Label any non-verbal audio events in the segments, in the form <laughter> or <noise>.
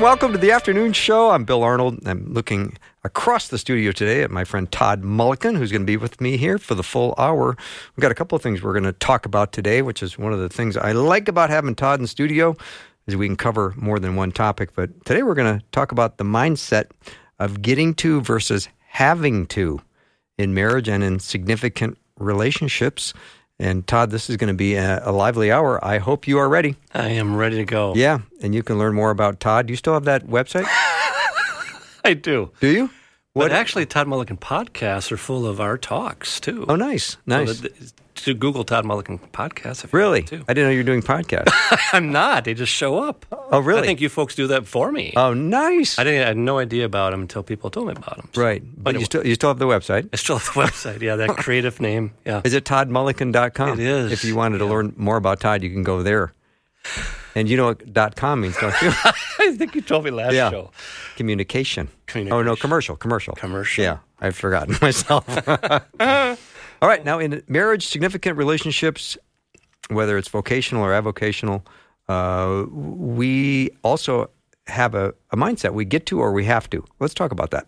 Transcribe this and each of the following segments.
Welcome to the afternoon show. I'm Bill Arnold. I'm looking across the studio today at my friend Todd Mulliken, who's going to be with me here for the full hour. We've got a couple of things we're going to talk about today, which is one of the things I like about having Todd in studio, is we can cover more than one topic. But today we're going to talk about the mindset of getting to versus having to in marriage and in significant relationships. And Todd, this is going to be a, a, lively hour. I hope you are ready. I am ready to go. Yeah, and you can learn more about Todd. Do you still have that website? <laughs> I do. Do you? What? But actually, Todd Mulliken podcasts are full of our talks too. Oh, nice, nice. So the, to Google Todd Mulliken podcast. If really? too. I didn't know you were doing podcasts. <laughs> I'm not. They just show up. Oh, really? I think you folks do that for me. Oh, nice. I didn't. I had no idea about them until people told me about them. So. Right, but anyway. you still you still have the website. I still have the website. Yeah, that <laughs> creative name. Yeah. Is it toddmulliken.com? It is. If you wanted to learn more about Todd, you can go there. And you know what .com means, don't you? <laughs> I think you told me last yeah. show. Communication. Communication. Oh no, commercial, commercial. Commercial. Yeah, I've forgotten <laughs> myself. <laughs> All right, now in marriage, significant relationships, whether it's vocational or avocational, uh, we also have a, a mindset we get to or we have to. Let's talk about that.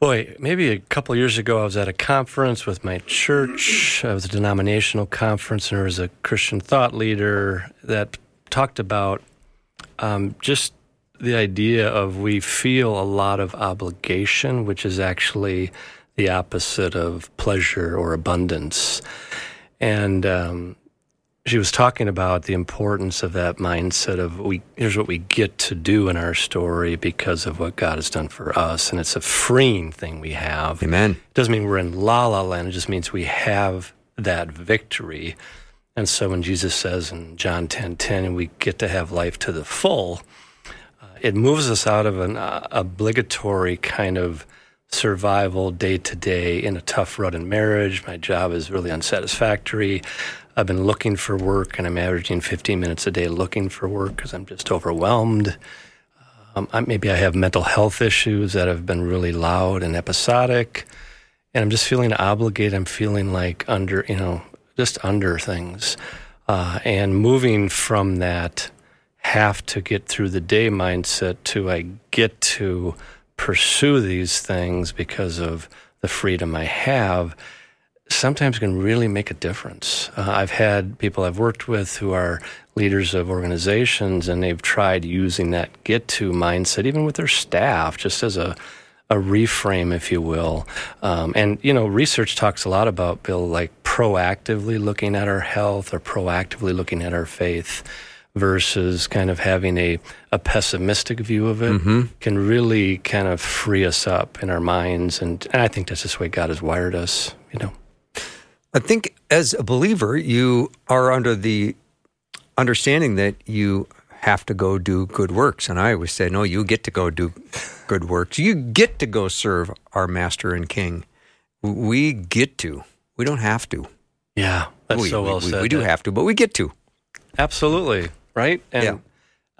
Boy, maybe a couple years ago, I was at a conference with my church. It was a denominational conference, and there was a Christian thought leader that talked about um, just the idea of we feel a lot of obligation, which is actually the opposite of pleasure or abundance. And um, she was talking about the importance of that mindset of we here's what we get to do in our story because of what God has done for us, and it's a freeing thing we have. Amen. It doesn't mean we're in la la land. It just means we have that victory. And so when Jesus says in John 10 10, we get to have life to the full, uh, it moves us out of an uh, obligatory kind of survival day to day in a tough rut in marriage. My job is really unsatisfactory. I've been looking for work and I'm averaging 15 minutes a day looking for work because I'm just overwhelmed. Um, I, maybe I have mental health issues that have been really loud and episodic. And I'm just feeling obligated. I'm feeling like under, you know, just under things. Uh, and moving from that have to get through the day mindset to I get to pursue these things because of the freedom I have sometimes can really make a difference. Uh, I've had people I've worked with who are leaders of organizations and they've tried using that get to mindset even with their staff just as a a reframe, if you will. Um, and, you know, research talks a lot about, Bill, like proactively looking at our health or proactively looking at our faith versus kind of having a, a pessimistic view of it mm-hmm. can really kind of free us up in our minds. And, and I think that's just the way God has wired us, you know. I think as a believer, you are under the understanding that you have to go do good works. And I always say, no, you get to go do good works. You get to go serve our master and king. We get to. We don't have to. Yeah, that's we, so well we, said. We, we do have to, but we get to. Absolutely. Right? And yeah.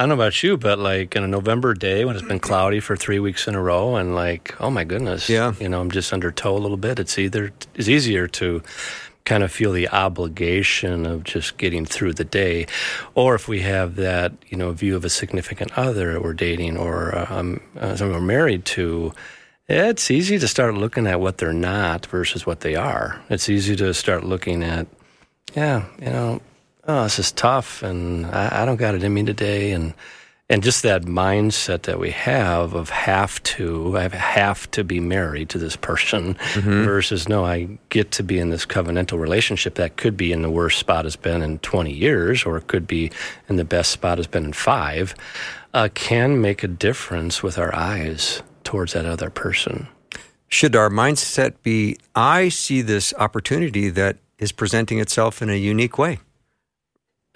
I don't know about you, but like in a November day when it's been cloudy for three weeks in a row, and like, oh my goodness, yeah, you know, I'm just under tow a little bit. It's either it's easier to kind of feel the obligation of just getting through the day, or if we have that, you know, view of a significant other that we're dating or um, uh, someone we're married to. It's easy to start looking at what they're not versus what they are. It's easy to start looking at, yeah, you know, oh, this is tough and I, I don't got it in me today. And, and just that mindset that we have of have to, I have to be married to this person mm-hmm. versus no, I get to be in this covenantal relationship that could be in the worst spot it's been in 20 years or it could be in the best spot it's been in five, uh, can make a difference with our eyes towards that other person. Should our mindset be, I see this opportunity that is presenting itself in a unique way?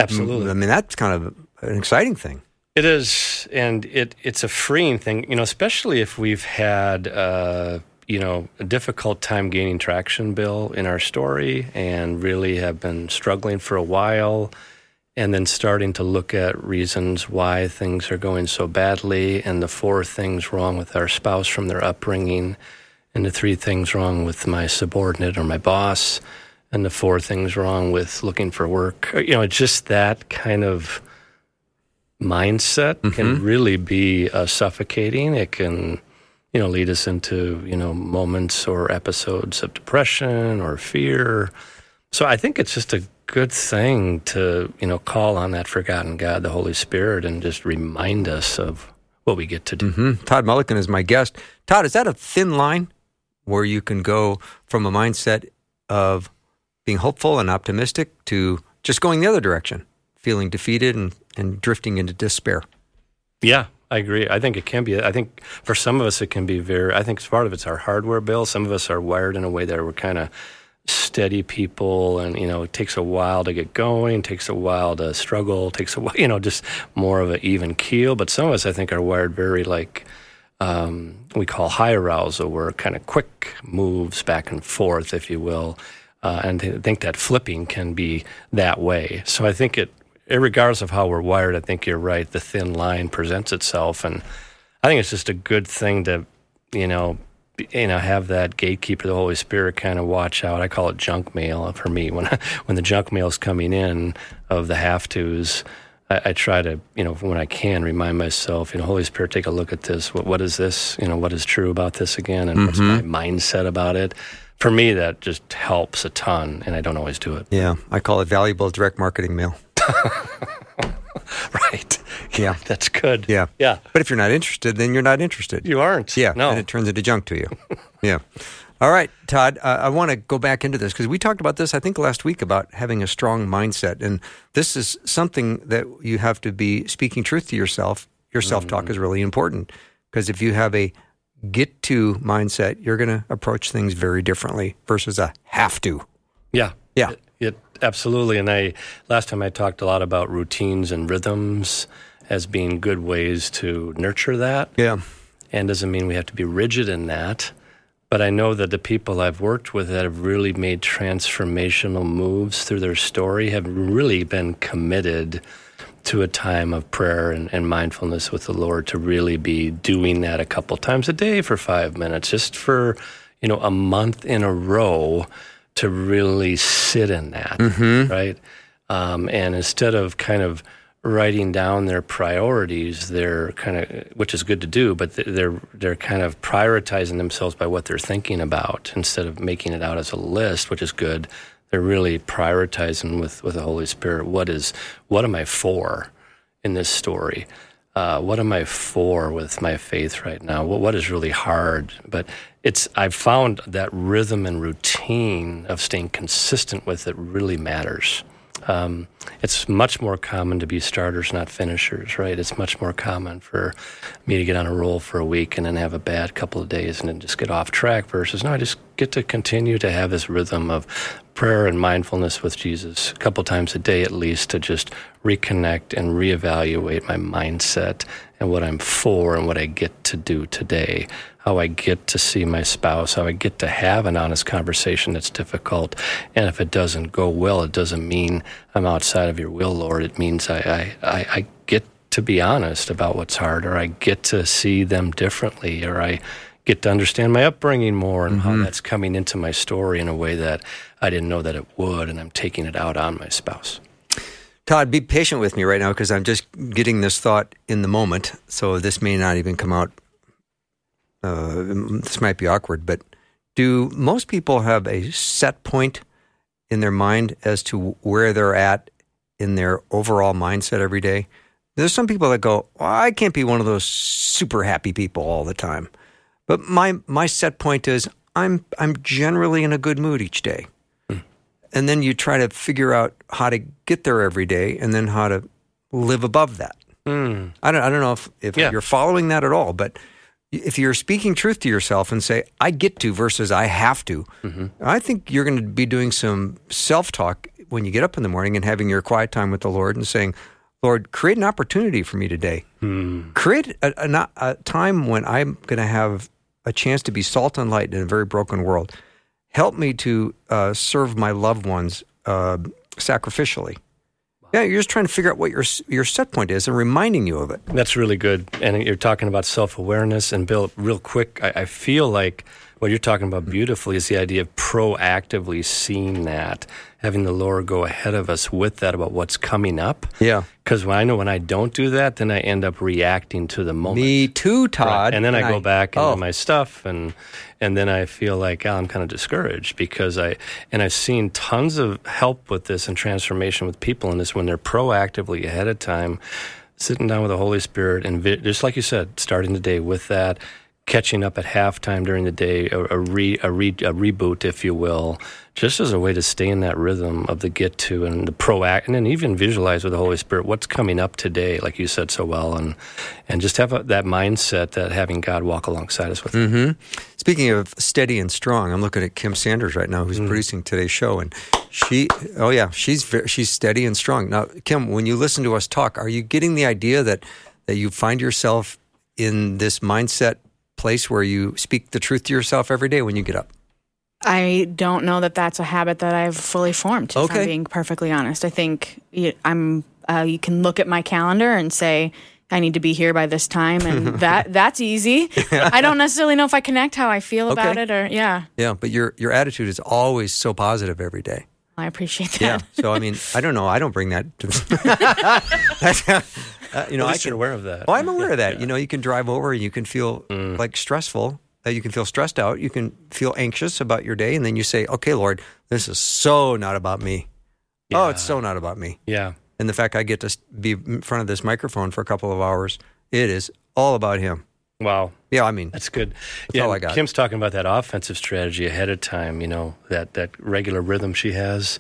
Absolutely. I mean, that's kind of an exciting thing. It is, and it it's a freeing thing, you know, especially if we've had uh, you know a difficult time gaining traction, Bill, in our story, and really have been struggling for a while, and then starting to look at reasons why things are going so badly, and the four things wrong with our spouse from their upbringing, and the three things wrong with my subordinate or my boss, and the four things wrong with looking for work. You know, just that kind of mindset mm-hmm. can really be uh, suffocating. It can, you know, lead us into you know moments or episodes of depression or fear. So I think it's just a good thing to you know call on that forgotten God, the Holy Spirit, and just remind us of what we get to do. Mm-hmm. Todd Mulliken is my guest. Todd, is that a thin line where you can go from a mindset of being hopeful and optimistic to just going the other direction, feeling defeated and and drifting into despair. Yeah, I agree. I think it can be. I think for some of us, it can be very. I think it's part of it's our hardware bill. Some of us are wired in a way that we're kind of steady people, and you know, it takes a while to get going. Takes a while to struggle. <laughs> Takes a while, you know, just more of an even keel. But some of us, I think, are wired very like um, we call high arousal, where kind of quick moves back and forth, if you will. Uh, and I think that flipping can be that way. So I think it regardless of how we're wired, I think you're right. The thin line presents itself, and I think it's just a good thing to, you know, you know, have that gatekeeper, the Holy Spirit, kind of watch out. I call it junk mail for me. <laughs> When when the junk mail is coming in of the have tos, I, I, try to, you know, when I can, remind myself, you know, Holy Spirit, take a look at this. What, what is this? You know, what is true about this again, and mm-hmm. what's my mindset about it? For me, that just helps a ton, and I don't always do it. Yeah, I call it valuable direct marketing mail. <laughs> right. Yeah. <laughs> That's good. Yeah. Yeah. But if you're not interested, then you're not interested. You aren't. Yeah. No. And it turns into junk to you. <laughs> yeah. All right, Todd, uh, I want to go back into this because we talked about this, I think, last week about having a strong mindset. And this is something that you have to be speaking truth to yourself. Your self talk mm. is really important because if you have a get to mindset, you're going to approach things very differently versus a have to. Yeah. Yeah. It, it absolutely. And I last time I talked a lot about routines and rhythms as being good ways to nurture that. Yeah. And doesn't mean we have to be rigid in that. But I know that the people I've worked with that have really made transformational moves through their story have really been committed to a time of prayer and, and, mindfulness with the Lord to really be doing that a couple times a day for five minutes, just for, you know, a month in a row to really sit in that, mm-hmm. right? Um, and instead of kind of writing down their priorities, they're kind of, which is good to do, but they're they're kind of prioritizing themselves by what they're thinking about instead of making it out as a list, which is good. They're really prioritizing with with the Holy Spirit. What is what am I for in this story? Uh, what am I for with my faith right now? What, what is really hard? But it's I've found that rhythm and routine of staying consistent with it really matters. Um, it's much more common to be starters, not finishers, right? It's much more common for me to get on a roll for a week and then have a bad couple of days and then just get off track versus no, I just get to continue to have this rhythm of prayer and mindfulness with Jesus a couple times a day at least to just reconnect and reevaluate my mindset and what I'm for and what I get to do today how I get to see my spouse, how I get to have an honest conversation that's difficult. And if it doesn't go well, it doesn't mean I'm outside of your will, Lord. It means I, I, I, get to be honest about what's hard, or I get to see them differently, or I get to understand my upbringing more and mm-hmm. how that's coming into my story in a way that I didn't know that it would, and I'm taking it out on my spouse. Todd, be patient with me right now because I'm just getting this thought in the moment. So this may not even come out uh, this might be awkward, but do most people have a set point in their mind as to where they're at in their overall mindset every day? There's some people that go, well, I can't be one of those super happy people all the time. But my my set point is I'm I'm generally in a good mood each day. Mm. And then you try to figure out how to get there every day and then how to live above that. Mm. I don't I don't know if, if yeah. you're following that at all, but if you're speaking truth to yourself and say, I get to versus I have to, mm-hmm. I think you're going to be doing some self talk when you get up in the morning and having your quiet time with the Lord and saying, Lord, create an opportunity for me today. Create a, a, a time when I'm going to have a chance to be salt and light in a very broken world. Help me to uh, serve my loved ones uh, sacrificially. Yeah, you're just trying to figure out what your your set point is and reminding you of it. That's really good. And you're talking about self awareness. And Bill, real quick, I, I feel like what you're talking about beautifully is the idea of proactively seeing that, having the Lord go ahead of us with that about what's coming up. Yeah. Because I know when I don't do that, then I end up reacting to the moment. Me too, Todd. Right. And then I go back and oh, my stuff and and then I feel like oh, I'm kind of discouraged because I and I've seen tons of help with this and transformation with people in this when they're proactively ahead of time sitting down with the Holy Spirit and vi- just like you said, starting the day with that, catching up at halftime during the day, a, a, re, a, re, a reboot, if you will, just as a way to stay in that rhythm of the get to and the proact, and then even visualize with the Holy Spirit what's coming up today, like you said so well, and and just have a, that mindset that having God walk alongside us with. Mm-hmm. Speaking of steady and strong, I'm looking at Kim Sanders right now, who's Mm. producing today's show, and she, oh yeah, she's she's steady and strong. Now, Kim, when you listen to us talk, are you getting the idea that that you find yourself in this mindset place where you speak the truth to yourself every day when you get up? I don't know that that's a habit that I've fully formed. If Okay. I'm being perfectly honest, I think I'm. Uh, you can look at my calendar and say I need to be here by this time, and <laughs> that that's easy. I don't necessarily know if I connect how I feel about it, or yeah, Yeah, but your your attitude is always so positive every day. I appreciate that. Yeah. So I mean, I don't know. I don't bring that. To, <laughs> <laughs> uh, you know, At I least can, aware of that. Oh, I'm aware of that. You know, you can drive over and you can feel Mm. like stressful. Uh, you can feel stressed out. You can feel anxious about your day, and then you say, "Okay, Lord, this is so not about me. Oh, it's so not about me." Yeah. And the fact I get to be in front of this microphone for a couple of hours, it is all about Him. Wow. Yeah, I mean, That's good. That's yeah, all I got. Kim's talking about that offensive strategy ahead of time, you know, that, that regular rhythm she has.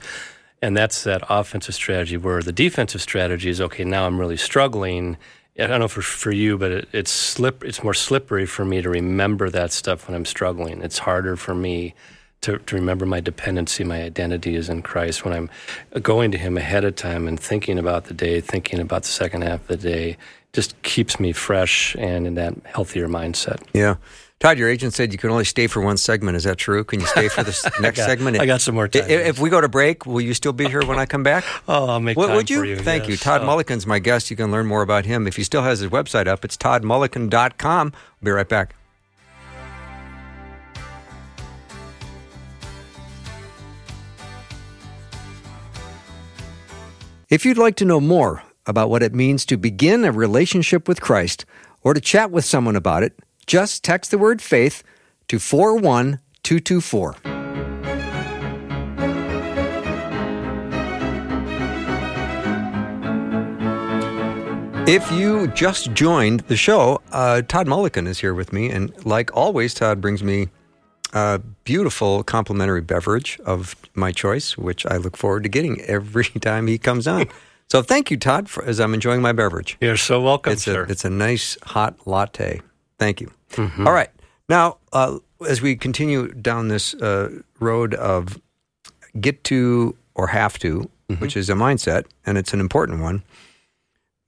And that's that offensive strategy where the defensive strategy is okay, now I'm really struggling. I don't know for, for you, but it, it's slip. It's more slippery for me to remember that stuff when I'm struggling. It's harder for me to, to remember my dependency, my identity is in Christ when I'm going to Him ahead of time and thinking about the day, thinking about the second half of the day. Just keeps me fresh and in that healthier mindset. yeah. Todd, your agent said you can only stay for one segment. Is that true? Can you stay for the <laughs> next got- segment? I got some more time. I- If we go to break, will you still be here when I come back? <laughs> Oh, I'll make Would- time would you? for you. Thank you. Todd Oh. Mulliken's my guest. You can learn more about him. If he still has his website up, it's toddmulliken.com. We'll be right back. If you'd like to know more about what it means to begin a relationship with Christ or to chat with someone about it, just text the word faith to 41224. If you just joined the show, uh, Todd Mulliken is here with me. And like always, Todd brings me a beautiful complimentary beverage of my choice, which I look forward to getting every <laughs> time he comes on. so thank you, Todd, for, as I'm enjoying my beverage. You're so welcome, It's sir. a, it's a nice hot latte. Thank you. Mm-hmm. All right. Now, uh, as we continue down this uh, road of get to or have to, Mm-hmm. which is a mindset, and it's an important one.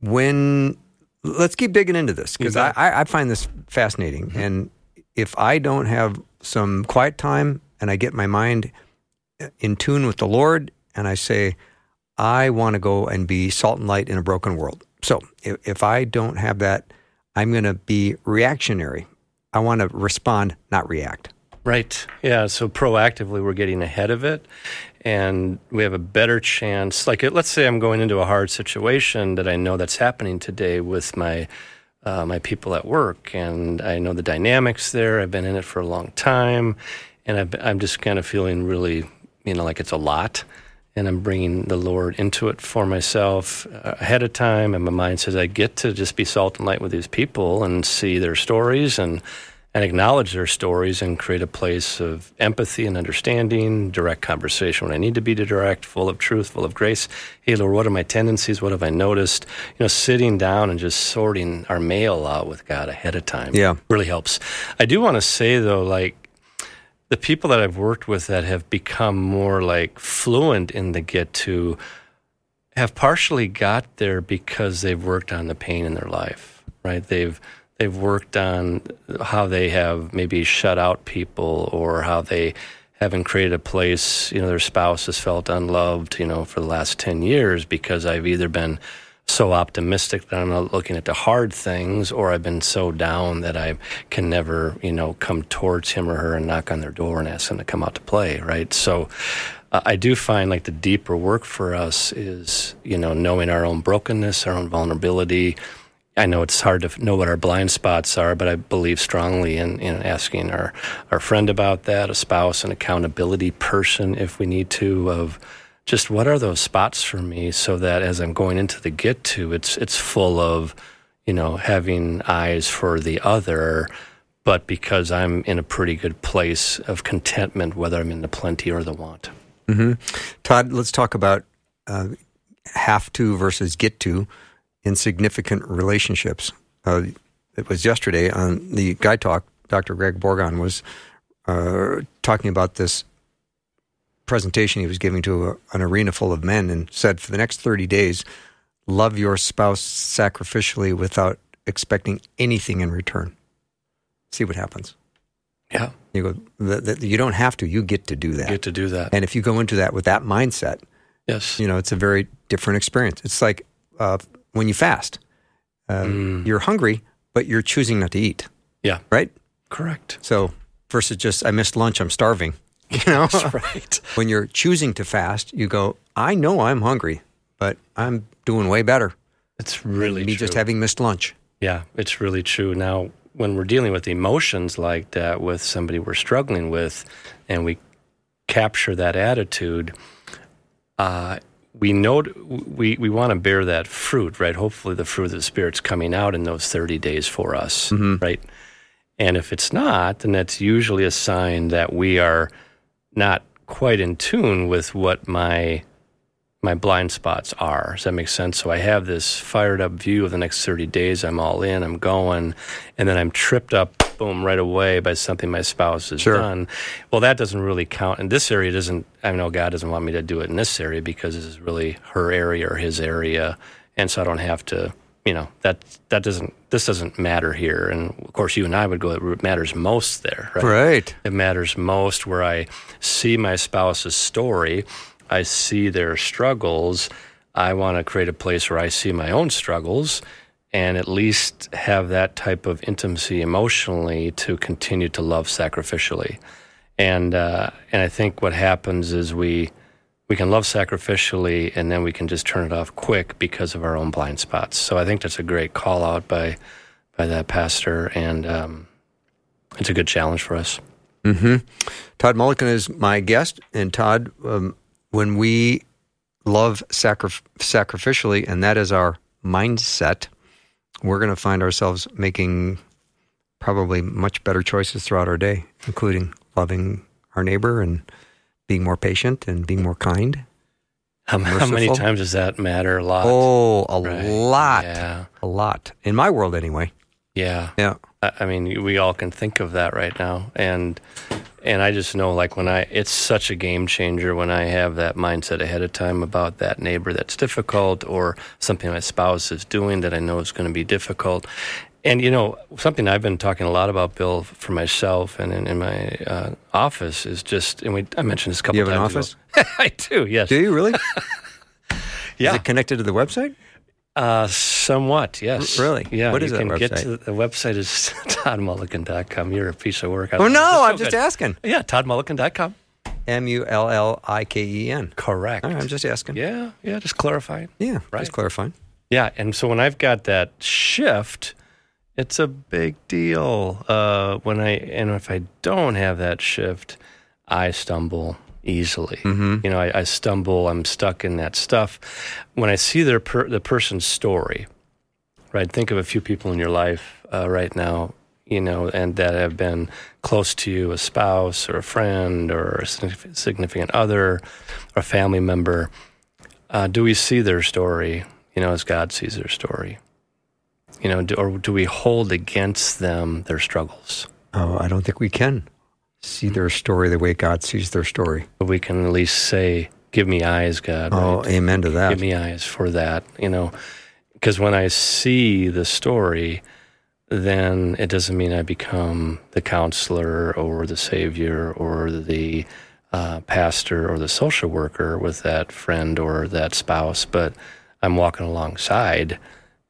When let's keep digging into this because I. I, find this fascinating, and if I don't have some quiet time and I get my mind in tune with the Lord, and I say, I want to go and be salt and light in a broken world. So if, if I don't have that, I'm going to be reactionary. I want to respond, not react. Right. Yeah. So proactively, we're getting ahead of it, and we have a better chance. Like, let's say I'm going into a hard situation that I know that's happening today with my uh, my people at work, and I know the dynamics there. I've been in it for a long time, and I've, I'm just kind of feeling really, you know, like it's a lot. And I'm bringing the Lord into it for myself uh, ahead of time. And my mind says, I get to just be salt and light with these people and see their stories and and acknowledge their stories and create a place of empathy and understanding, direct conversation when I need to be direct, full of truth, full of grace. Hey, Lord, what are my tendencies? What have I noticed? You know, sitting down and just sorting our mail out with God ahead of time Yeah. really helps. I do want to say, though, like, the people that I've worked with that have become more like fluent in the get to have partially got there because they've worked on the pain in their life, right? They've they've worked on how they have maybe shut out people or how they haven't created a place, you know, their spouse has felt unloved, you know, for the last 10 years because I've either been so optimistic that I'm not looking at the hard things, or I've been so down that I can never, you know, come towards him or her and knock on their door and ask them to come out to play, right? So uh, I do find like the deeper work for us is, you know, knowing our own brokenness, our own vulnerability. I know it's hard to know what our blind spots are, but I believe strongly in, in asking our, our friend about that, a spouse, an accountability person, if we need to, of just what are those spots for me so that as I'm going into the get to, it's, it's full of, you know, having eyes for the other, but because I'm in a pretty good place of contentment, whether I'm in the plenty or the want. Mm-hmm. Todd, let's talk about uh, have to versus get to in significant relationships. Uh, it was yesterday on the Guy Talk. Dr. Greg Bourgond was uh, talking about this presentation he was giving to a, an arena full of men and said, for the next 30 days, love your spouse sacrificially without expecting anything in return. See what happens. Yeah. You go. The, the, you don't have to. You get to do that. Get to do that. And if you go into that with that mindset, yes, you know it's a very different experience. It's like uh, when you fast. Uh, mm. You're hungry, but you're choosing not to eat. Yeah. Right. Correct. So versus just I missed lunch, I'm starving. <laughs> You know, That's right. when you're choosing to fast, you go, I know I'm hungry, but I'm doing way better. It's really me true. just having missed lunch. Yeah, it's really true. Now, when we're dealing with emotions like that with somebody we're struggling with, and we capture that attitude, uh, we know we, we want to bear that fruit, right? Hopefully, the fruit of the Spirit's coming out in those 30 days for us, mm-hmm. right? And if it's not, then that's usually a sign that we are not quite in tune with what my my blind spots are. Does that make sense? So I have this fired up view of the next 30 days. I'm all in, I'm going, and then I'm tripped up, boom, right away by something my spouse has sure. done. Well, that doesn't really count. In this area, doesn't, I know God doesn't want me to do it in this area because this is really her area or his area. And so I don't have to you know that that doesn't this doesn't matter here. And of course you and i would go it matters most there right? Right. It matters most where i see my spouse's story. I see their struggles. I want to create a place where i see my own struggles and at least have that type of intimacy emotionally to continue to love sacrificially. And uh, and i think what happens is we we can love sacrificially and then we can just turn it off quick because of our own blind spots. So I think that's a great call out by by that pastor, and um, it's a good challenge for us. Mm-hmm. Todd Mulliken is my guest, and Todd, um, when we love sacri- sacrificially, and that is our mindset, we're going to find ourselves making probably much better choices throughout our day, including loving our neighbor and being more patient and being more kind. How, how, many times does that matter? A lot. Oh, a right. lot. Yeah. A lot. In my world, anyway. Yeah. Yeah. I, I mean, we all can think of that right now. And and I just know like when I it's such a game changer when I have that mindset ahead of time about that neighbor that's difficult or something my spouse is doing that I know is going to be difficult and you know, something I've been talking a lot about, Bill, for myself and in, in my uh, office is just, and we I mentioned this a couple you have times. an office? <laughs> I do. Yes. Do you really? <laughs> yeah. Is it connected to the website? Uh, somewhat, yes. Really? Yeah. What is you that website? Get to, the website is <laughs> toddmulliken.com. You're a piece of work. I oh, no, I'm just asking. Yeah, toddmulliken.com. M U L L I K E N. Correct. I'm just asking. Yeah, yeah, just clarifying. Yeah, right. just clarifying. Yeah, and so when I've got that shift – it's a big deal. Uh, when I and if I don't have that shift, I stumble easily. Mm-hmm. You know, I, I, stumble. I'm stuck in that stuff. When I see their per, the person's story, right? Think of a few people in your life uh, right now, you know, and that have been close to you, a spouse or a friend or a significant other or a family member. Uh, do we see their story? You know, as God sees their story you know, do, or do we hold against them their struggles? Oh, I don't think we can see their story the way God sees their story. But we can at least say, give me eyes, God. Oh, right? amen to that. Give me eyes for that, you know, because when I see the story, then it doesn't mean I become the counselor or the savior or the uh, pastor or the social worker with that friend or that spouse, but I'm walking alongside.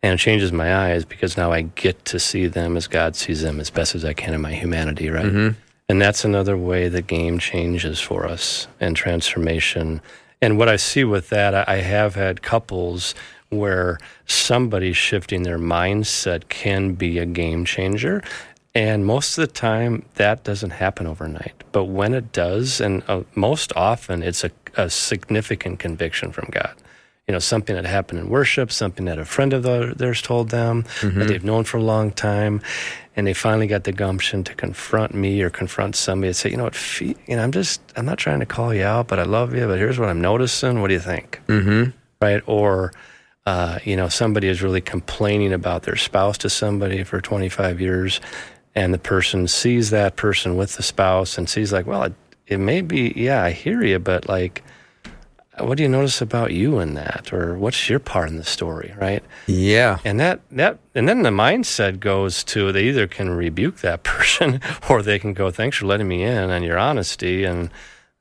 And it changes my eyes because now I get to see them as God sees them as best as I can in my humanity, right? Mm-hmm. And that's another way the game changes for us and transformation. And what I see with that, I have had couples where somebody shifting their mindset can be a game changer. And most of the time, that doesn't happen overnight. But when it does, and uh, most often, it's a, a, significant conviction from God. You know, something that happened in worship, something that a friend of theirs told them mm-hmm. that they've known for a long time, and they finally got the gumption to confront me or confront somebody and say, you know what, you know, I'm just, I'm not trying to call you out, but I love you, but here's what I'm noticing. What do you think? Mm-hmm. Right? Or, uh, you know, somebody is really complaining about their spouse to somebody for 25 years, and the person sees that person with the spouse and sees like, well, it, it may be, yeah, I hear you, but like, what do you notice about you in that, or what's your part in the story, right? Yeah, and that that and then the mindset goes to they either can rebuke that <laughs> person or they can go, thanks for letting me in and your honesty, and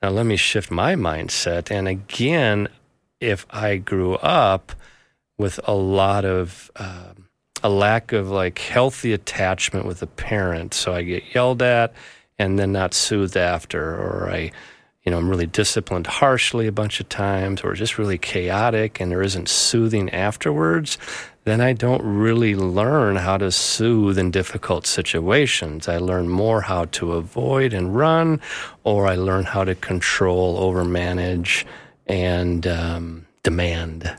now let me shift my mindset. And again, if I grew up with a lot of uh, a lack of like healthy attachment with a parent. So I get yelled at and then not soothed after, or I, you know, I'm really disciplined harshly a bunch of times, or just really chaotic and there isn't soothing afterwards. Then I don't really learn how to soothe in difficult situations. I learn more how to avoid and run, or I learn how to control, overmanage, and um, demand.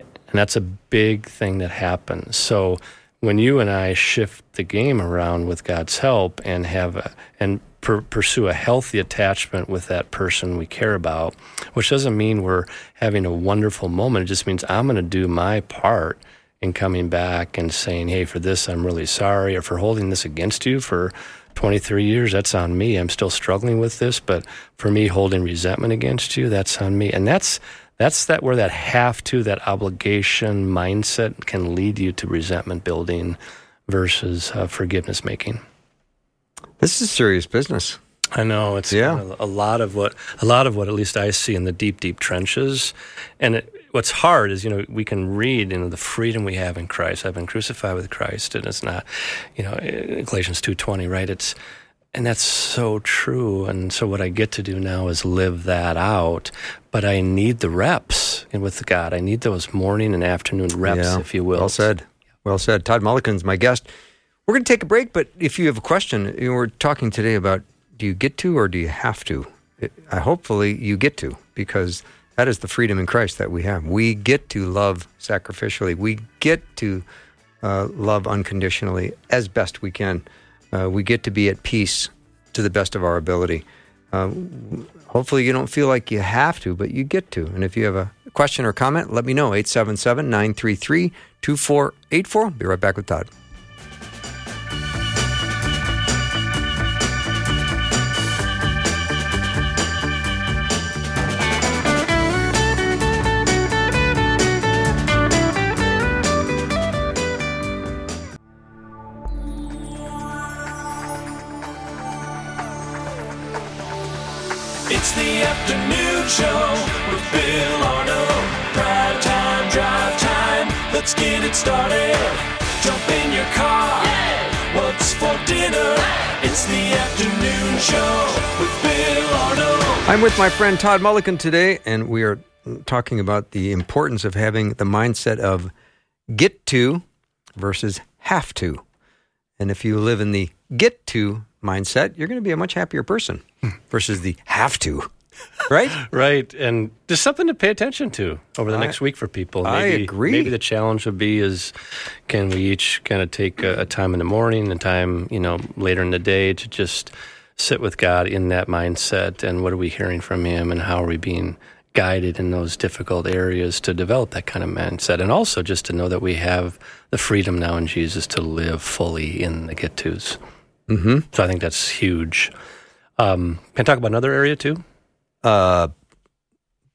And that's a big thing that happens. So when you and I shift the game around with God's help and have a, and per, pursue a healthy attachment with that person we care about, which doesn't mean we're having a wonderful moment. It just means I'm going to do my part in coming back and saying, "Hey, for this I'm really sorry," or for holding this against you for 23 years, that's on me. I'm still struggling with this, but for me holding resentment against you, that's on me. And that's that's that where that have to, that obligation mindset can lead you to resentment building versus uh, forgiveness making. This is serious business. I know it's yeah. a lot of what a lot of what at least I see in the deep, deep trenches. And it, what's hard is you know we can read you know the freedom we have in Christ. I've been crucified with Christ, and it's not you know Galatians two twenty, right? It's and that's so true. And so what I get to do now is live that out. But I need the reps with God. I need those morning and afternoon reps, yeah. if you will. Well said. Well said. Todd Mulliken's my guest. We're going to take a break, but if you have a question, you know, we're talking today about do you get to or do you have to? I hopefully you get to because that is the freedom in Christ that we have. We get to love sacrificially. We get to uh, love unconditionally as best we can. Uh, we get to be at peace to the best of our ability. Uh, hopefully, you don't feel like you have to, but you get to. And if you have a question or comment, let me know. 877 933 2484. Be right back with Todd. It started. Jump in your car. Yeah. What's for dinner? It's the afternoon show with Bill Arnold. I'm with my friend Todd Mulliken today, and we are talking about the importance of having the mindset of get to versus have to. And if you live in the get to mindset, you're going to be a much happier person hmm. versus the have to. Right? right. And there's something to pay attention to over the I, next week for people. Maybe, I agree. Maybe the challenge would be is can we each kind of take a, a time in the morning, a time, you know, later in the day to just sit with God in that mindset and what are we hearing from him and how are we being guided in those difficult areas to develop that kind of mindset and also just to know that we have the freedom now in Jesus to live fully in the get tos. Mm-hmm. So I think that's huge. Um, can I talk about another area too? Uh,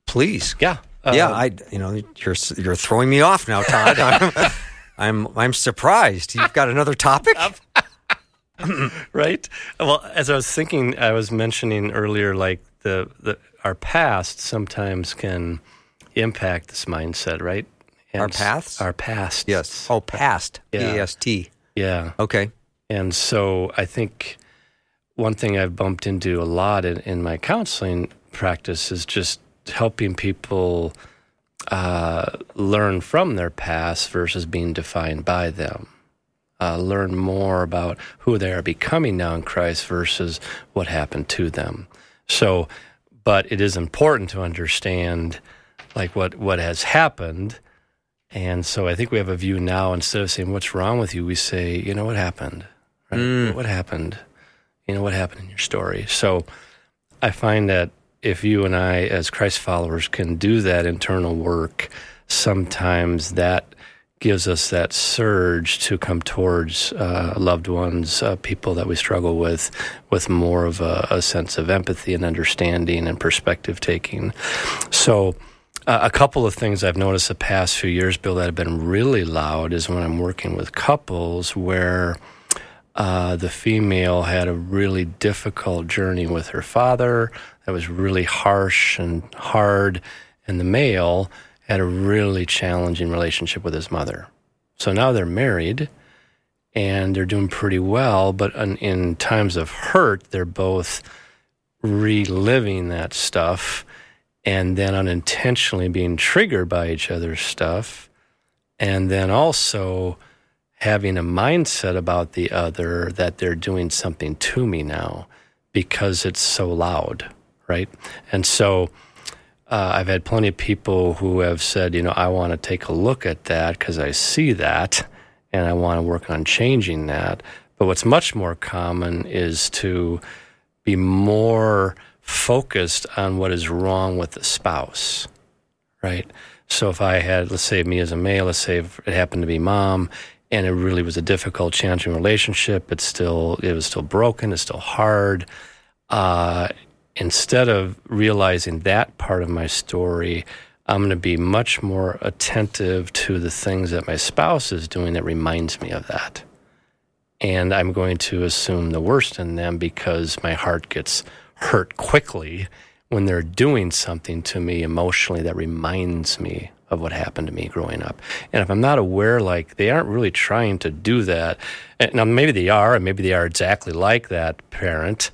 please. Yeah. yeah, Uh, I you know you're you're throwing me off now, Todd. I'm, <laughs> I'm I'm surprised. You've got another topic. <laughs> right? Well, as I was thinking, I was mentioning earlier, like the, the our past sometimes can impact this mindset, right? And Our paths? our past, Yes. Oh, past. Yeah. P A S T. yeah. Okay. And so I think one thing I've bumped into a lot in, in my counseling practice is just helping people uh, learn from their past versus being defined by them. Uh, learn more about who they are becoming now in Christ versus what happened to them. So, but it is important to understand like what, what has happened. And so I think we have a view now instead of saying, What's wrong with you? we say, You know, what happened? Right? What happened? You know, what happened in your story? So I find that if you and I, as Christ followers, can do that internal work, sometimes that gives us that surge to come towards uh, loved ones, uh, people that we struggle with, with more of a, a sense of empathy and understanding and perspective taking. So, a couple of things I've noticed the past few years, Bill, that have been really loud is when I'm working with couples where uh, the female had a really difficult journey with her father that was really harsh and hard, and the male had a really challenging relationship with his mother. So now they're married and they're doing pretty well, but in, in times of hurt, they're both reliving that stuff and then unintentionally being triggered by each other's stuff. And then also having a mindset about the other that they're doing something to me now because it's so loud, right? And so uh, I've had plenty of people who have said, you know, I want to take a look at that because I see that and I want to work on changing that. But what's much more common is to be more focused on what is wrong with the spouse, right? So if I had, let's say, me as a male, let's say it happened to be mom, and it really was a difficult, challenging relationship, it's still it was still broken, it's still hard. Uh, instead of realizing that part of my story, I'm going to be much more attentive to the things that my spouse is doing that reminds me of that. And I'm going to assume the worst in them because my heart gets hurt quickly when they're doing something to me emotionally that reminds me of what happened to me growing up. And if I'm not aware, like they aren't really trying to do that, now maybe they are, and maybe they are exactly like that parent,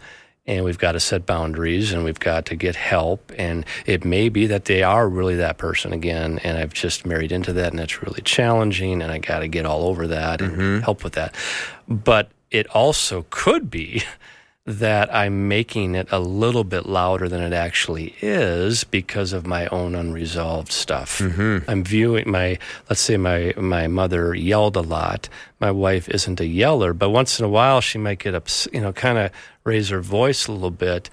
and we've got to set boundaries and we've got to get help. And it may be that they are really that person again, and I've just married into that, and that's really challenging, and I got to get all over that and mm-hmm. help with that. But it also could be <laughs> that I'm making it a little bit louder than it actually is because of my own unresolved stuff. Mm-hmm. I'm viewing my, let's say my, my mother yelled a lot. My wife isn't a yeller, but once in a while she might get up, you know, kind of raise her voice a little bit.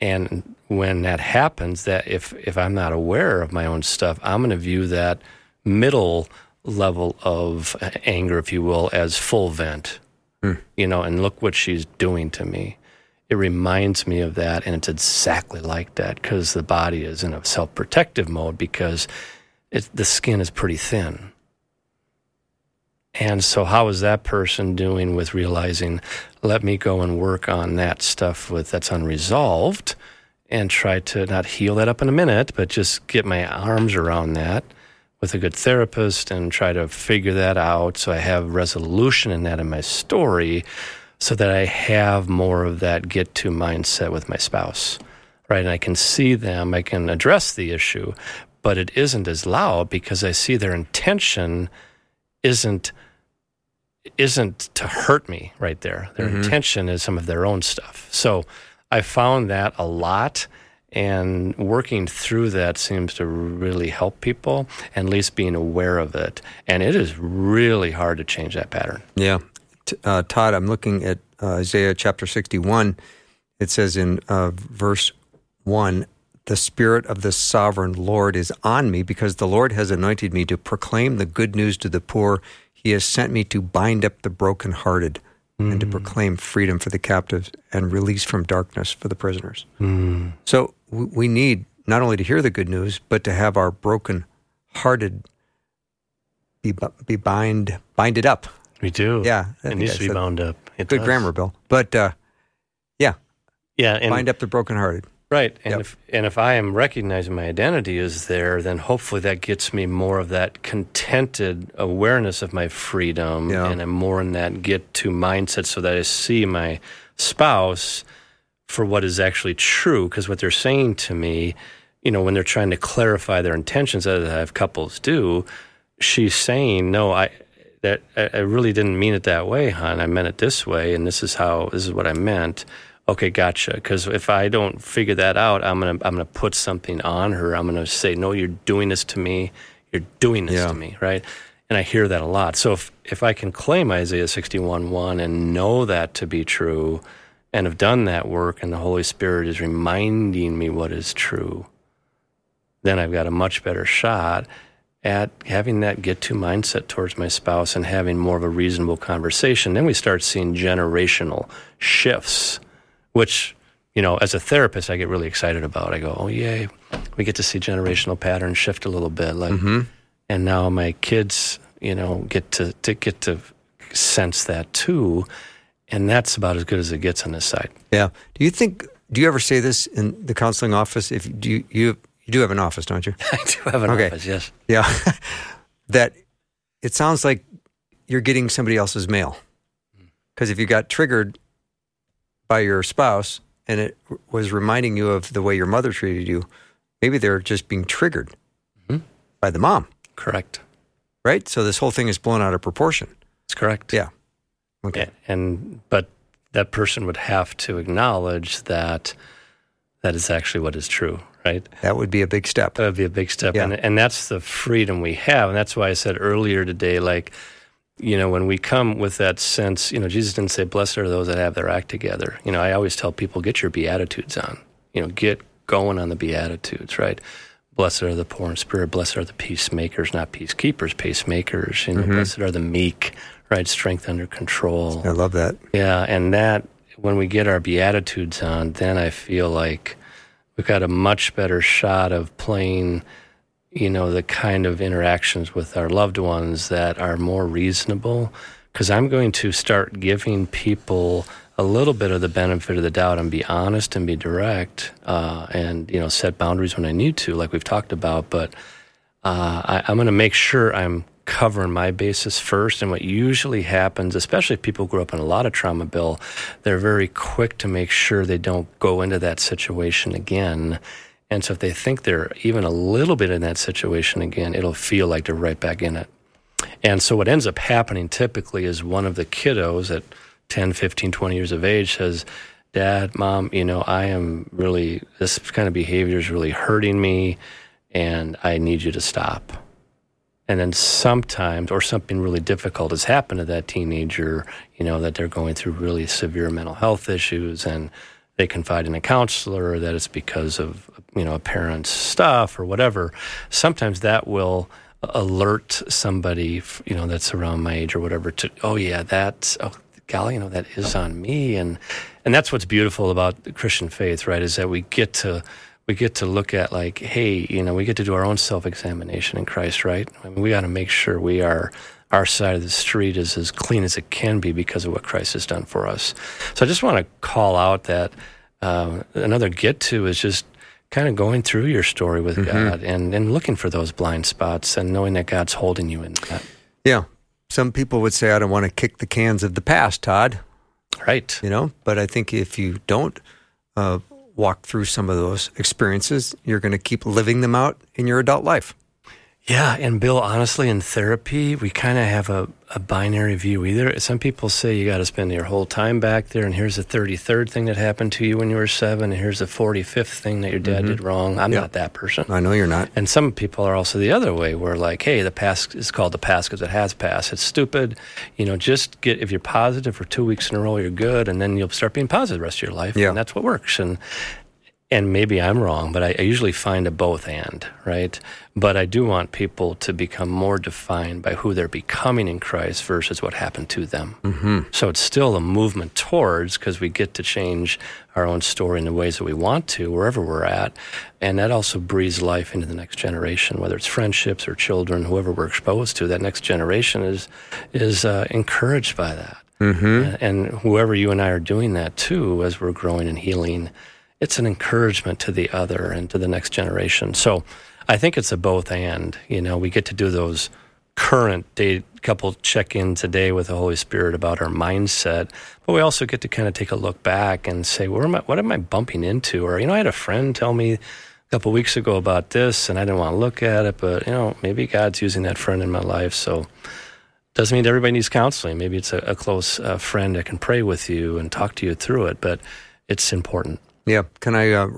And when that happens, that if, if I'm not aware of my own stuff, I'm going to view that middle level of anger, if you will, as full vent hmm. you know, and look what she's doing to me. It reminds me of that, and it's exactly like that because the body is in a self protective mode because the skin is pretty thin. And so, how is that person doing with realizing, let me go and work on that stuff with that's unresolved and try to not heal that up in a minute, but just get my arms around that with a good therapist and try to figure that out so I have resolution in that in my story so that I have more of that get to mindset with my spouse. Right. And I can see them, I can address the issue, but it isn't as loud because I see their intention isn't isn't to hurt me right there. Their intention is some of their own stuff. So I found that a lot and working through that seems to really help people at least being aware of it. And it is really hard to change that pattern. Yeah. Uh, Todd, I'm looking at uh, Isaiah chapter 61. It says in uh, verse 1 The Spirit of the sovereign Lord is on me because the Lord has anointed me to proclaim the good news to the poor. He has sent me to bind up the brokenhearted and to proclaim freedom for the captives and release from darkness for the prisoners. So w- we need not only to hear the good news, but to have our broken hearted be be bind binded up. We do. Yeah, It needs to be bound up. It Good does. grammar, Bill. But uh, yeah, Yeah, and bind up the brokenhearted. Right. And Yep. if and if I am recognizing my identity is there, then hopefully that gets me more of that contented awareness of my freedom Yeah. and I'm more in that get to mindset so that I see my spouse for what is actually true. Because what they're saying to me, you know, when they're trying to clarify their intentions, as I have couples do, she's saying, No, I that I I really didn't mean it that way, hon. I meant it this way, and this is how this is what I meant. Okay, gotcha. Because if I don't figure that out, I'm gonna I'm gonna put something on her. I'm gonna say, no, you're doing this to me. You're doing this Yeah. to me, right? And I hear that a lot. So if if I can claim Isaiah 61 1 and know that to be true, and have done that work, and the Holy Spirit is reminding me what is true, then I've got a much better shot at having that get to mindset towards my spouse and having more of a reasonable conversation. Then we start seeing generational shifts, which, you know, as a therapist, I get really excited about. I go, oh, yay, we get to see generational patterns shift a little bit. Like, mm-hmm. and now my kids, you know, get to, to get to sense that too. And that's about as good as it gets on this side. Yeah. Do you think? Do you ever say this in the counseling office? If do you you, you do have an office, don't you? <laughs> I do have an Okay. office, yes. Yeah. <laughs> that it sounds like you're getting somebody else's mail. Hmm. Because if you got triggered by your spouse and it was reminding you of the way your mother treated you, maybe they're just being triggered Mhm. by the mom, Correct. right? So this whole thing is blown out of proportion. That's correct. Yeah. Okay. A- and but that person would have to acknowledge that that is actually what is true, right? That would be a big step. That would be a big step, Yeah. and and that's the freedom we have, and that's why I said earlier today, like. You know, when we come with that sense, you know, Jesus didn't say, Blessed are those that have their act together. You know, I always tell people, get your Beatitudes on. You know, get going on the Beatitudes, right? Blessed are the poor in spirit. Blessed are the peacemakers, not peacekeepers, pacemakers. You know, mm-hmm. blessed are the meek, right? Strength under control. I love that. Yeah, and that when we get our beatitudes on, then I feel like we've got a much better shot of playing, you know, the kind of interactions with our loved ones that are more reasonable. Because I'm going to start giving people a little bit of the benefit of the doubt and be honest and be direct, uh, and you know, set boundaries when I need to, like we've talked about. But uh, I, I'm going to make sure I'm covering my bases first. And what usually happens, especially if people grew up in a lot of trauma, Bill, they're very quick to make sure they don't go into that situation again. And so if they think they're even a little bit in that situation again, it'll feel like they're right back in it. And so what ends up happening typically is one of the kiddos at 10, 15, 20 years of age says, Dad, Mom, you know, I am really, this kind of behavior is really hurting me and I need you to stop. And then sometimes, or something really difficult has happened to that teenager, you know, that they're going through really severe mental health issues and they confide in a counselor that it's because of, you know, a parent's stuff or whatever. Sometimes that will alert somebody, you know, that's around my age or whatever to, oh yeah, that's, oh, golly, you know, that is on me. And, and that's what's beautiful about the Christian faith, right? Is that we get to, we get to look at like, hey, you know, we get to do our own self-examination in Christ, right? I mean, we got to make sure we are our side of the street is as clean as it can be because of what Christ has done for us. So I just want to call out that uh, another get to is just kind of going through your story with God and, and looking for those blind spots and knowing that God's holding you in that. Yeah. Some people would say, I don't want to kick the cans of the past, Todd, Right. you know, but I think if you don't uh, walk through some of those experiences, you're going to keep living them out in your adult life. Yeah, and Bill, honestly, in therapy, we kind of have a, a binary view. Either some people say you got to spend your whole time back there, and here's the 33rd thing that happened to you when you were seven, and here's the 45th thing that your dad mm-hmm. did wrong. I'm Yeah. not that person. I know you're not. And some people are also the other way, where like, hey, the past is called the past because it has passed. It's stupid. You know, just get if you're positive for two weeks in a row, you're good, and then you'll start being positive the rest of your life. Yeah. and that's what works. And and maybe I'm wrong, but I, I usually find a both and, right? But I do want people to become more defined by who they're becoming in Christ versus what happened to them. Mm-hmm. So it's still a movement towards because we get to change our own story in the ways that we want to wherever we're at. And that also breathes life into the next generation, whether it's friendships or children, whoever we're exposed to. That next generation is, is uh, encouraged by that. Mm-hmm. And whoever you and I are doing that too, as we're growing and healing it's an encouragement to the other and to the next generation. So I think it's a both and. You know, we get to do those current day couple check in today with the Holy Spirit about our mindset, but we also get to kind of take a look back and say, where am I, what am I bumping into? Or, you know, I had a friend tell me a couple weeks ago about this and I didn't want to look at it, but, you know, maybe God's using that friend in my life. So doesn't mean everybody needs counseling. Maybe it's a, a close uh, friend that can pray with you and talk to you through it, but it's important. Yeah. Can I uh,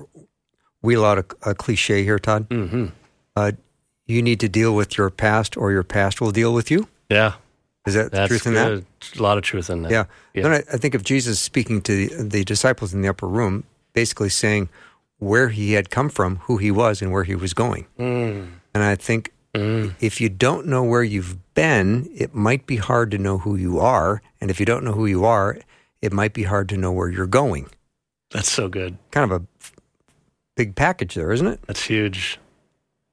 wheel out a, a, cliche here, Todd? Mm-hmm. Uh, you need to deal with your past, or your past will deal with you. Yeah. Is that That's truth in that? A lot of truth in that. Yeah. yeah. Then I, I, think of Jesus speaking to the, the disciples in the upper room, basically saying where he had come from, who he was, and where he was going. Mm. And I think mm. if you don't know where you've been, it might be hard to know who you are. And if you don't know who you are, it might be hard to know where you're going. That's so good. Kind of a big package there, isn't it? That's huge.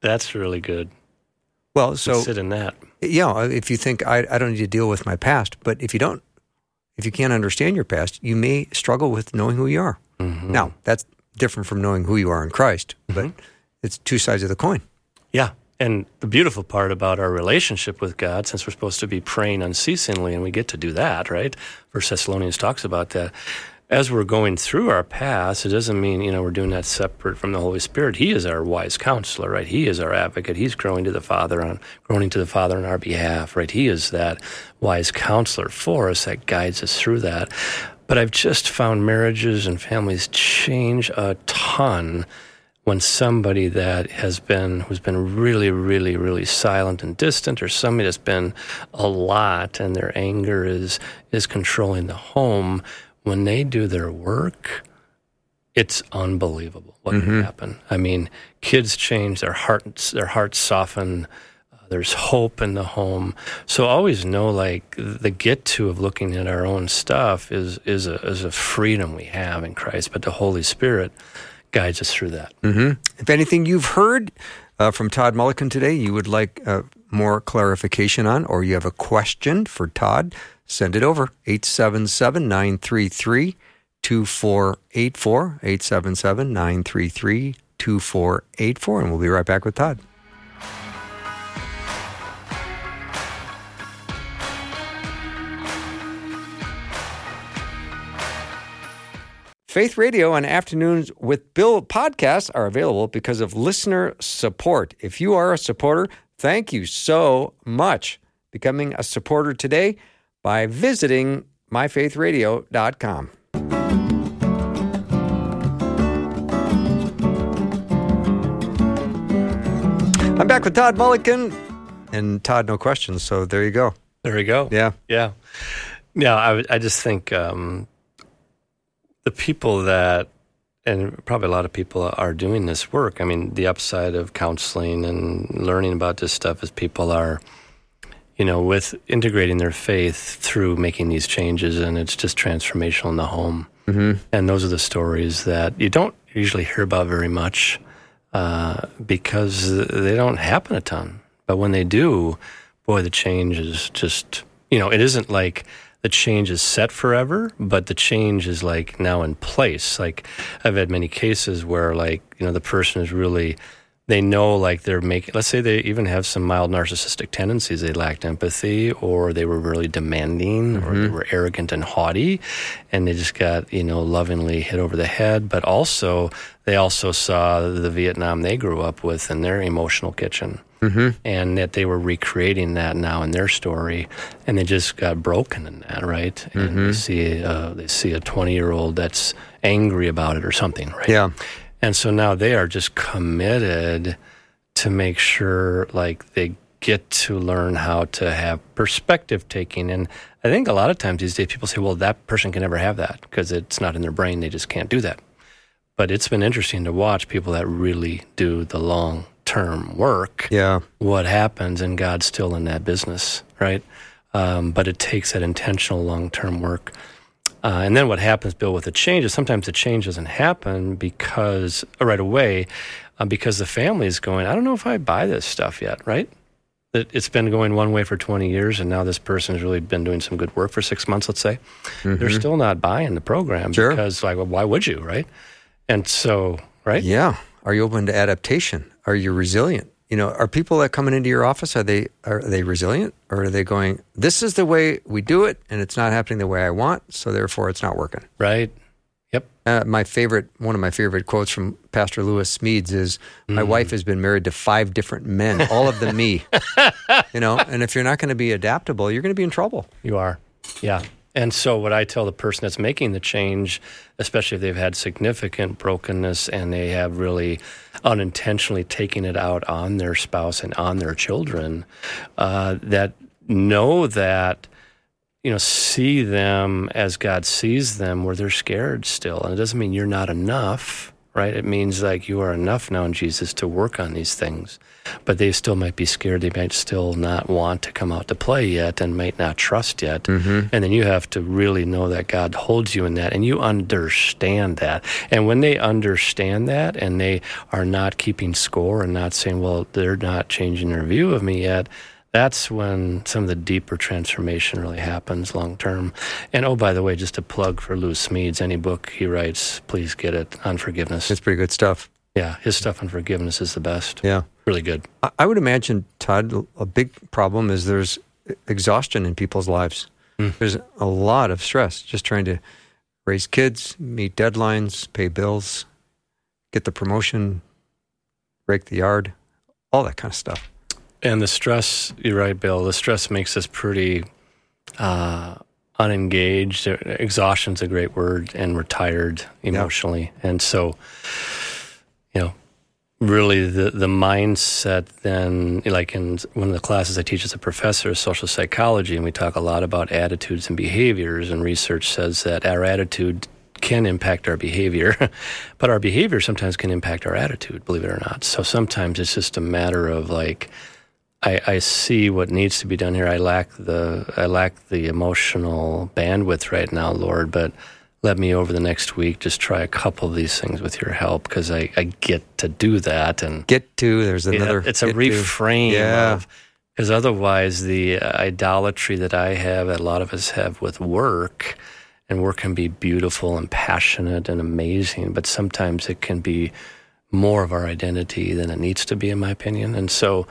That's really good. Well, so sit in that. Yeah, if you think I, I don't need to deal with my past, but if you don't, if you can't understand your past, you may struggle with knowing who you are. Mm-hmm. Now, that's different from knowing who you are in Christ, but Mm-hmm. it's two sides of the coin. Yeah. And the beautiful part about our relationship with God, since we're supposed to be praying unceasingly, and we get to do that, right? First Thessalonians talks about that as we're going through our past, it doesn't mean, you know, we're doing that separate from the Holy Spirit. He is our wise counselor, right? He is our advocate. He's growing to the Father on growing to the Father on our behalf, right? He is that wise counselor for us that guides us through that. But I've just found marriages and families change a ton when somebody that has been who's been really really really silent and distant or somebody that's been a lot and their anger is is controlling the home when they do their work, it's unbelievable what Mm-hmm. can happen. I mean, kids change, their hearts, their hearts soften. Uh, there's hope in the home. So always know, like the get to of looking at our own stuff is is a is a freedom we have in Christ, but the Holy Spirit guides us through that. Mm-hmm. If anything you've heard uh, from Todd Mulliken today, you would like uh, more clarification on, or you have a question for Todd, send it over 877 933 2484. 877 933 2484. And we'll be right back with Todd. Faith Radio and Afternoons with Bill podcasts are available because of listener support. If you are a supporter, thank you so much. Becoming a supporter today by visiting myfaithradio.com. I'm back with Todd Mulliken. And Todd, no questions. So there you go. There we go. Yeah. Yeah. Yeah. I, I just think um, the people that, and probably a lot of people are doing this work. I mean, the upside of counseling and learning about this stuff is people are, you know, with integrating their faith through making these changes, and it's just transformational in the home. Mm-hmm. And those are the stories that you don't usually hear about very much uh, because they don't happen a ton. But when they do, boy, the change is just, you know, it isn't like the change is set forever, but the change is like now in place. Like I've had many cases where like, you know, the person is really they know like they're making let's say they even have some mild narcissistic tendencies they lacked empathy or they were really demanding or they were arrogant and haughty and they just got you know lovingly hit over the head but also they also saw the vietnam they grew up with in their emotional kitchen and that they were recreating that now in their story, and they just got broken in that, right? And they see uh, they see a twenty year old that's angry about it or something, right? Yeah. And so now they are just committed to make sure like they get to learn how to have perspective taking. And I think a lot of times these days people say, well, that person can never have that because it's not in their brain. They just can't do that. But it's been interesting to watch people that really do the long term work. Yeah. What happens, and God's still in that business, right? Um, but it takes that intentional long term work. Uh, and then what happens, Bill, with the change is sometimes the change doesn't happen because uh, right away, uh, because the family is going, I don't know if I buy this stuff yet, right? It, it's been going one way for 20 years, and now this person has really been doing some good work for six months, let's say. They're still not buying the program Sure. because, like, well, why would you, right? And so, right? Yeah. Are you open to adaptation? Are you resilient? You know, are people that coming into your office are they are they resilient or are they going? This is the way we do it, and it's not happening the way I want, so therefore it's not working. Right. Yep. Uh, my favorite, one of my favorite quotes from Pastor Lewis Smedes is, "My wife has been married to five different men, all of them me." <laughs> you know, and if you're not going to be adaptable, you're going to be in trouble. You are. Yeah. And so, what I tell the person that's making the change, especially if they've had significant brokenness and they have really unintentionally taken it out on their spouse and on their children, uh, that know that, you know, see them as God sees them where they're scared still. And it doesn't mean you're not enough, right? It means like you are enough now in Jesus to work on these things. But they still might be scared. They might still not want to come out to play yet and might not trust yet. Mm-hmm. And then you have to really know that God holds you in that and you understand that. And when they understand that and they are not keeping score and not saying, well, they're not changing their view of me yet, that's when some of the deeper transformation really happens long term. And oh, by the way, just a plug for Lou Smedes, any book he writes, please get it on forgiveness. It's pretty good stuff. yeah, his stuff on forgiveness is the best. Yeah. Really good. I- I would imagine, Todd, a big problem is there's exhaustion in people's lives. Hmm. There's a lot of stress just trying to raise kids, meet deadlines, pay bills, get the promotion, rake the yard, all that kind of stuff. And the stress, you're right, Bill. The stress makes us pretty uh, unengaged. Exhaustion's a great word, and we're tired emotionally. And so, you know, really the, the mindset then, like in one of the classes I teach as a professor of social psychology, and we talk a lot about attitudes and behaviors, and research says that our attitude can impact our behavior, <laughs> but our behavior sometimes can impact our attitude, believe it or not. So sometimes it's just a matter of like, I, I see what needs to be done here. I lack the I lack the emotional bandwidth right now, Lord, but let me over the next week just try a couple of these things with your help because I, I get to do that and Get to, there's another. it's a get to. reframe Yeah. because otherwise the idolatry that I have that a lot of us have with work and work can be beautiful and passionate and amazing, but sometimes it can be more of our identity than it needs to be, in my opinion. And so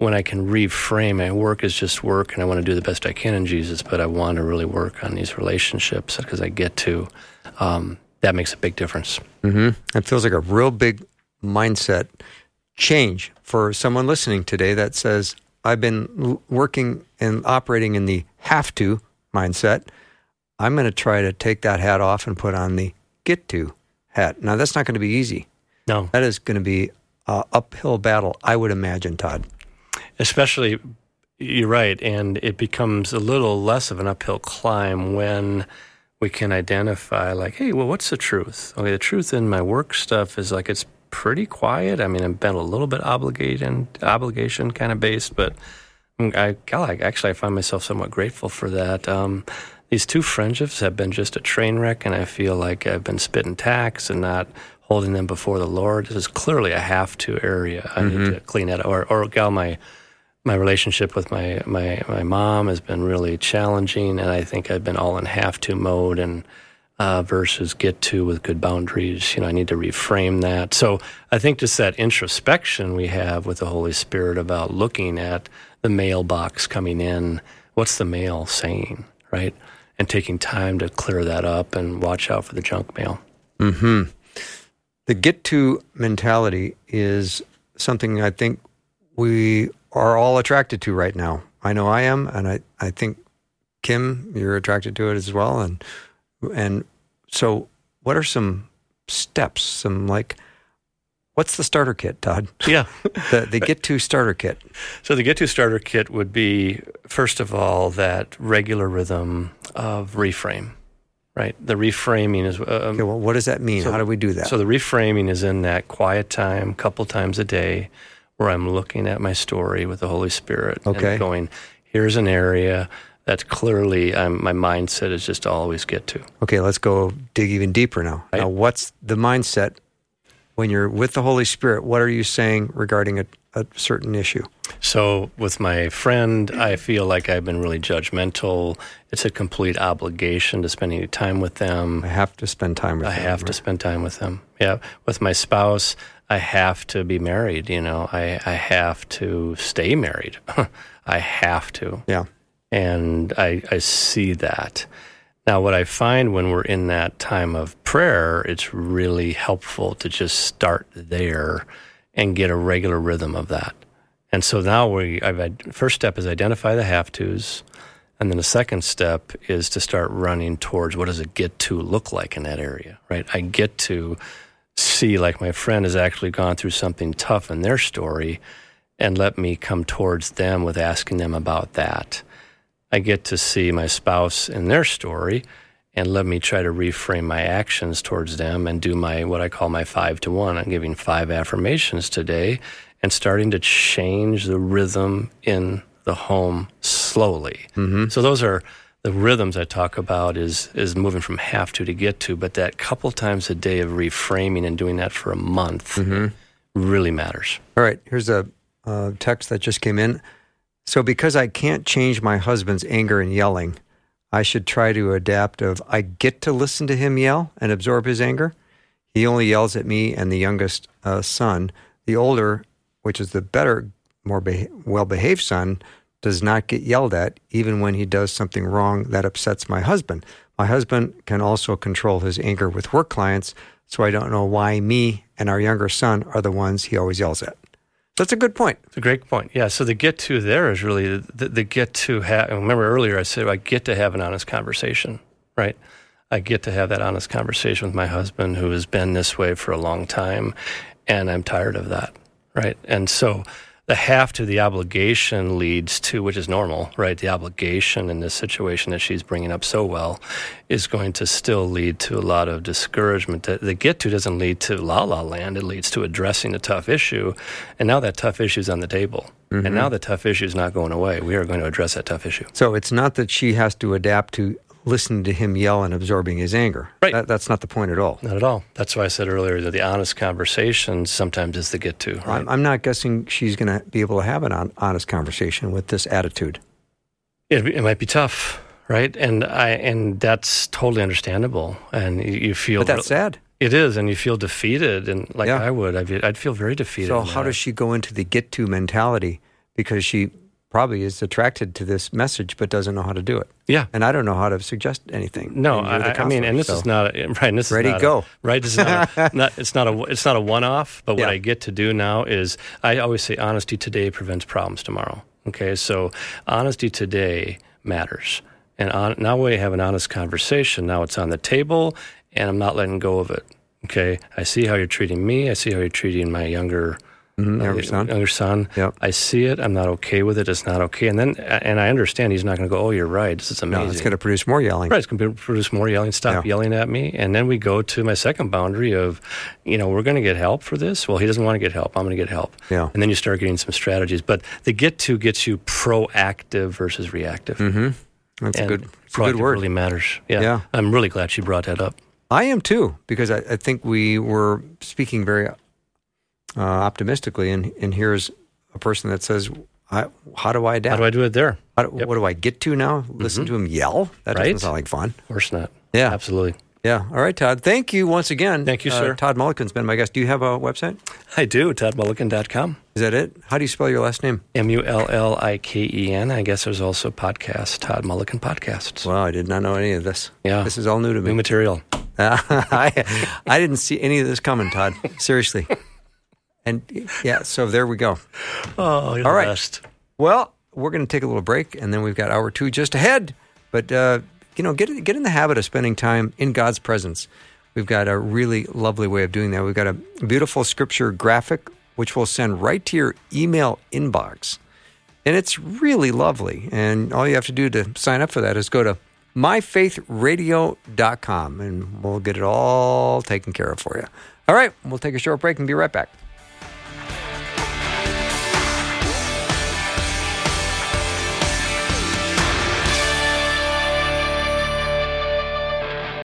when I can reframe my work is just work and I want to do the best I can in Jesus, but I want to really work on these relationships because I get to, um, that makes a big difference. Mm-hmm. It feels like a real big mindset change for someone listening today that says, I've been working and operating in the have to mindset. I'm going to try to take that hat off and put on the get to hat. Now, that's not going to be easy. No, That is going to be a uphill battle, I would imagine, Todd. Especially you're right and it becomes a little less of an uphill climb when we can identify like hey well what's the truth? Okay the truth in my work stuff is like it's pretty quiet. I mean i've been a little bit obligation obligation kind of based but i God, actually i find myself somewhat grateful for that. Um, these two friendships have been just a train wreck and i feel like i've been spitting tacks and not holding them before the lord. This is clearly a have to area. I need to clean that or or gal my my relationship with my, my, my mom has been really challenging, and I think I've been all in have to mode and uh, versus get to with good boundaries. You know, I need to reframe that. So I think just that introspection we have with the Holy Spirit about looking at the mailbox coming in. What's the mail saying, right? And taking time to clear that up and watch out for the junk mail. Hmm. The get to mentality is something I think we are all attracted to right now. I know I am, and I, I think Kim, you're attracted to it as well. And and so, what are some steps? Some like, what's the starter kit, Todd? Yeah. <laughs> The the get to starter kit. So the Get To Starter kit would be, first of all, that regular rhythm of reframe, right? The reframing is. Uh, Okay, well, what does that mean? How do we do that? So the reframing is in that quiet time, couple times a day, where I'm looking at my story with the Holy Spirit Okay. and going, here's an area that's clearly um, my mindset is just to always get to. Okay, let's go dig even deeper now. Right. Now, what's the mindset when you're with the Holy Spirit? What are you saying regarding a, a certain issue? So with my friend, I feel like I've been really judgmental. It's a complete obligation to spend any time with them. I have to spend time with I them, I have to spend time with them. Yeah. With my spouse, I have to be married. You know, I, I have to stay married. <laughs> I have to. Yeah. And I, I see that. Now, what I find when we're in that time of prayer, it's really helpful to just start there and get a regular rhythm of that. And so now we, I've had, first step is identify the have tos. And then the second step is to start running towards what does a get to look like in that area, right? I get to see, like my friend has actually gone through something tough in their story and let me come towards them with asking them about that. I get to see my spouse in their story and let me try to reframe my actions towards them and do my what I call my five to one. I'm giving five affirmations today and starting to change the rhythm in the home slowly. Mm-hmm. So those are the rhythms I talk about is is moving from have to to get to, but that couple times a day of reframing and doing that for a month really matters. All right, here's a uh, text that just came in. So, because I can't change my husband's anger and yelling, I should try to adapt of I get to listen to him yell and absorb his anger. He only yells at me and the youngest uh, son. The older, which is the better, more beha- well-behaved son, does not get yelled at even when he does something wrong that upsets my husband. My husband can also control his anger with work clients, so I don't know why me and our younger son are the ones he always yells at. That's a good point. It's a great point. Yeah. So the get to there is really the, the get to have. Remember earlier I said I get to have an honest conversation, right? I get to have that honest conversation with my husband who has been this way for a long time, and I'm tired of that, right? And so the have to, the obligation leads to, which is normal, right? The obligation in this situation that she's bringing up so well is going to still lead to a lot of discouragement. The, the get to doesn't lead to la la land, it leads to addressing the tough issue. And now that tough issue is on the table. And mm-hmm. now the tough issue is not going away. We are going to address that tough issue. So it's not that she has to adapt to listening to him yell and absorbing his anger. Right. That, that's not the point at all. Not at all. That's why I said earlier that the honest conversation sometimes is the get to. Right? I'm, I'm not guessing she's going to be able to have an on, honest conversation with this attitude. It, it might be tough, right? And I and that's totally understandable. And you, you feel But that's real- sad. It is, and you feel defeated, and like Yeah. I would, I'd, be- I'd feel very defeated. So how that. does she go into the get to mentality? Because she probably is attracted to this message but doesn't know how to do it. Yeah. And I don't know how to suggest anything. No, And you're the I, I mean, and this counselor, is not a, right. This Ready, is not go. A, right. This is not, a, <laughs> not. It's not a. It's not a one-off. But what Yeah. I get to do now is I always say honesty today prevents problems tomorrow. Okay, so honesty today matters, and on, now we have an honest conversation. Now it's on the table, and I'm not letting go of it. Okay, I see how you're treating me. I see how you're treating my younger. Younger son. Younger son. Yep. I see it. I'm not okay with it. It's not okay. And then, and I understand he's not going to go. Oh, you're right. This is amazing. No, it's going to produce more yelling. Right, it's going to produce more yelling. Stop Yeah. yelling at me, and then we go to my second boundary of, you know, we're going to get help for this. Well, he doesn't want to get help. I'm going to get help. Yeah. and then you start getting some strategies. But the get to gets you proactive versus reactive. Mm-hmm. That's a And good, it's a good word. Really matters. Yeah. Yeah. I'm really glad she brought that up. I am too, because I, I think we were speaking very uh, optimistically, and, and here's a person that says, I, "How do I How do I do it there? How do- Yep. What do I get to now? Listen to him yell? That doesn't Right. sound like fun." Of course not. Yeah. absolutely. Yeah. All right, Todd. Thank you once again. Thank you, Uh, sir. Todd Mulliken's been my guest. Do you have a website? I do. ToddMulliken.com. Is that it? How do you spell your last name? M U L L I K E N. I guess there's also podcast. Todd Mulliken podcasts. Wow, I did not know any of this. Yeah. This is all new to me. New material. <laughs> I, I didn't see any of this coming, Todd. Seriously. <laughs> And yeah, so there we go. Oh, you're All the right. best. Well, we're going to take a little break, and then we've got hour two just ahead. But uh, you know, get get in the habit of spending time in God's presence. We've got a really lovely way of doing that. We've got a beautiful scripture graphic, which we'll send right to your email inbox, and it's really lovely. And all you have to do to sign up for that is go to myfaithradio.com, and we'll get it all taken care of for you. All right, we'll take a short break and be right back.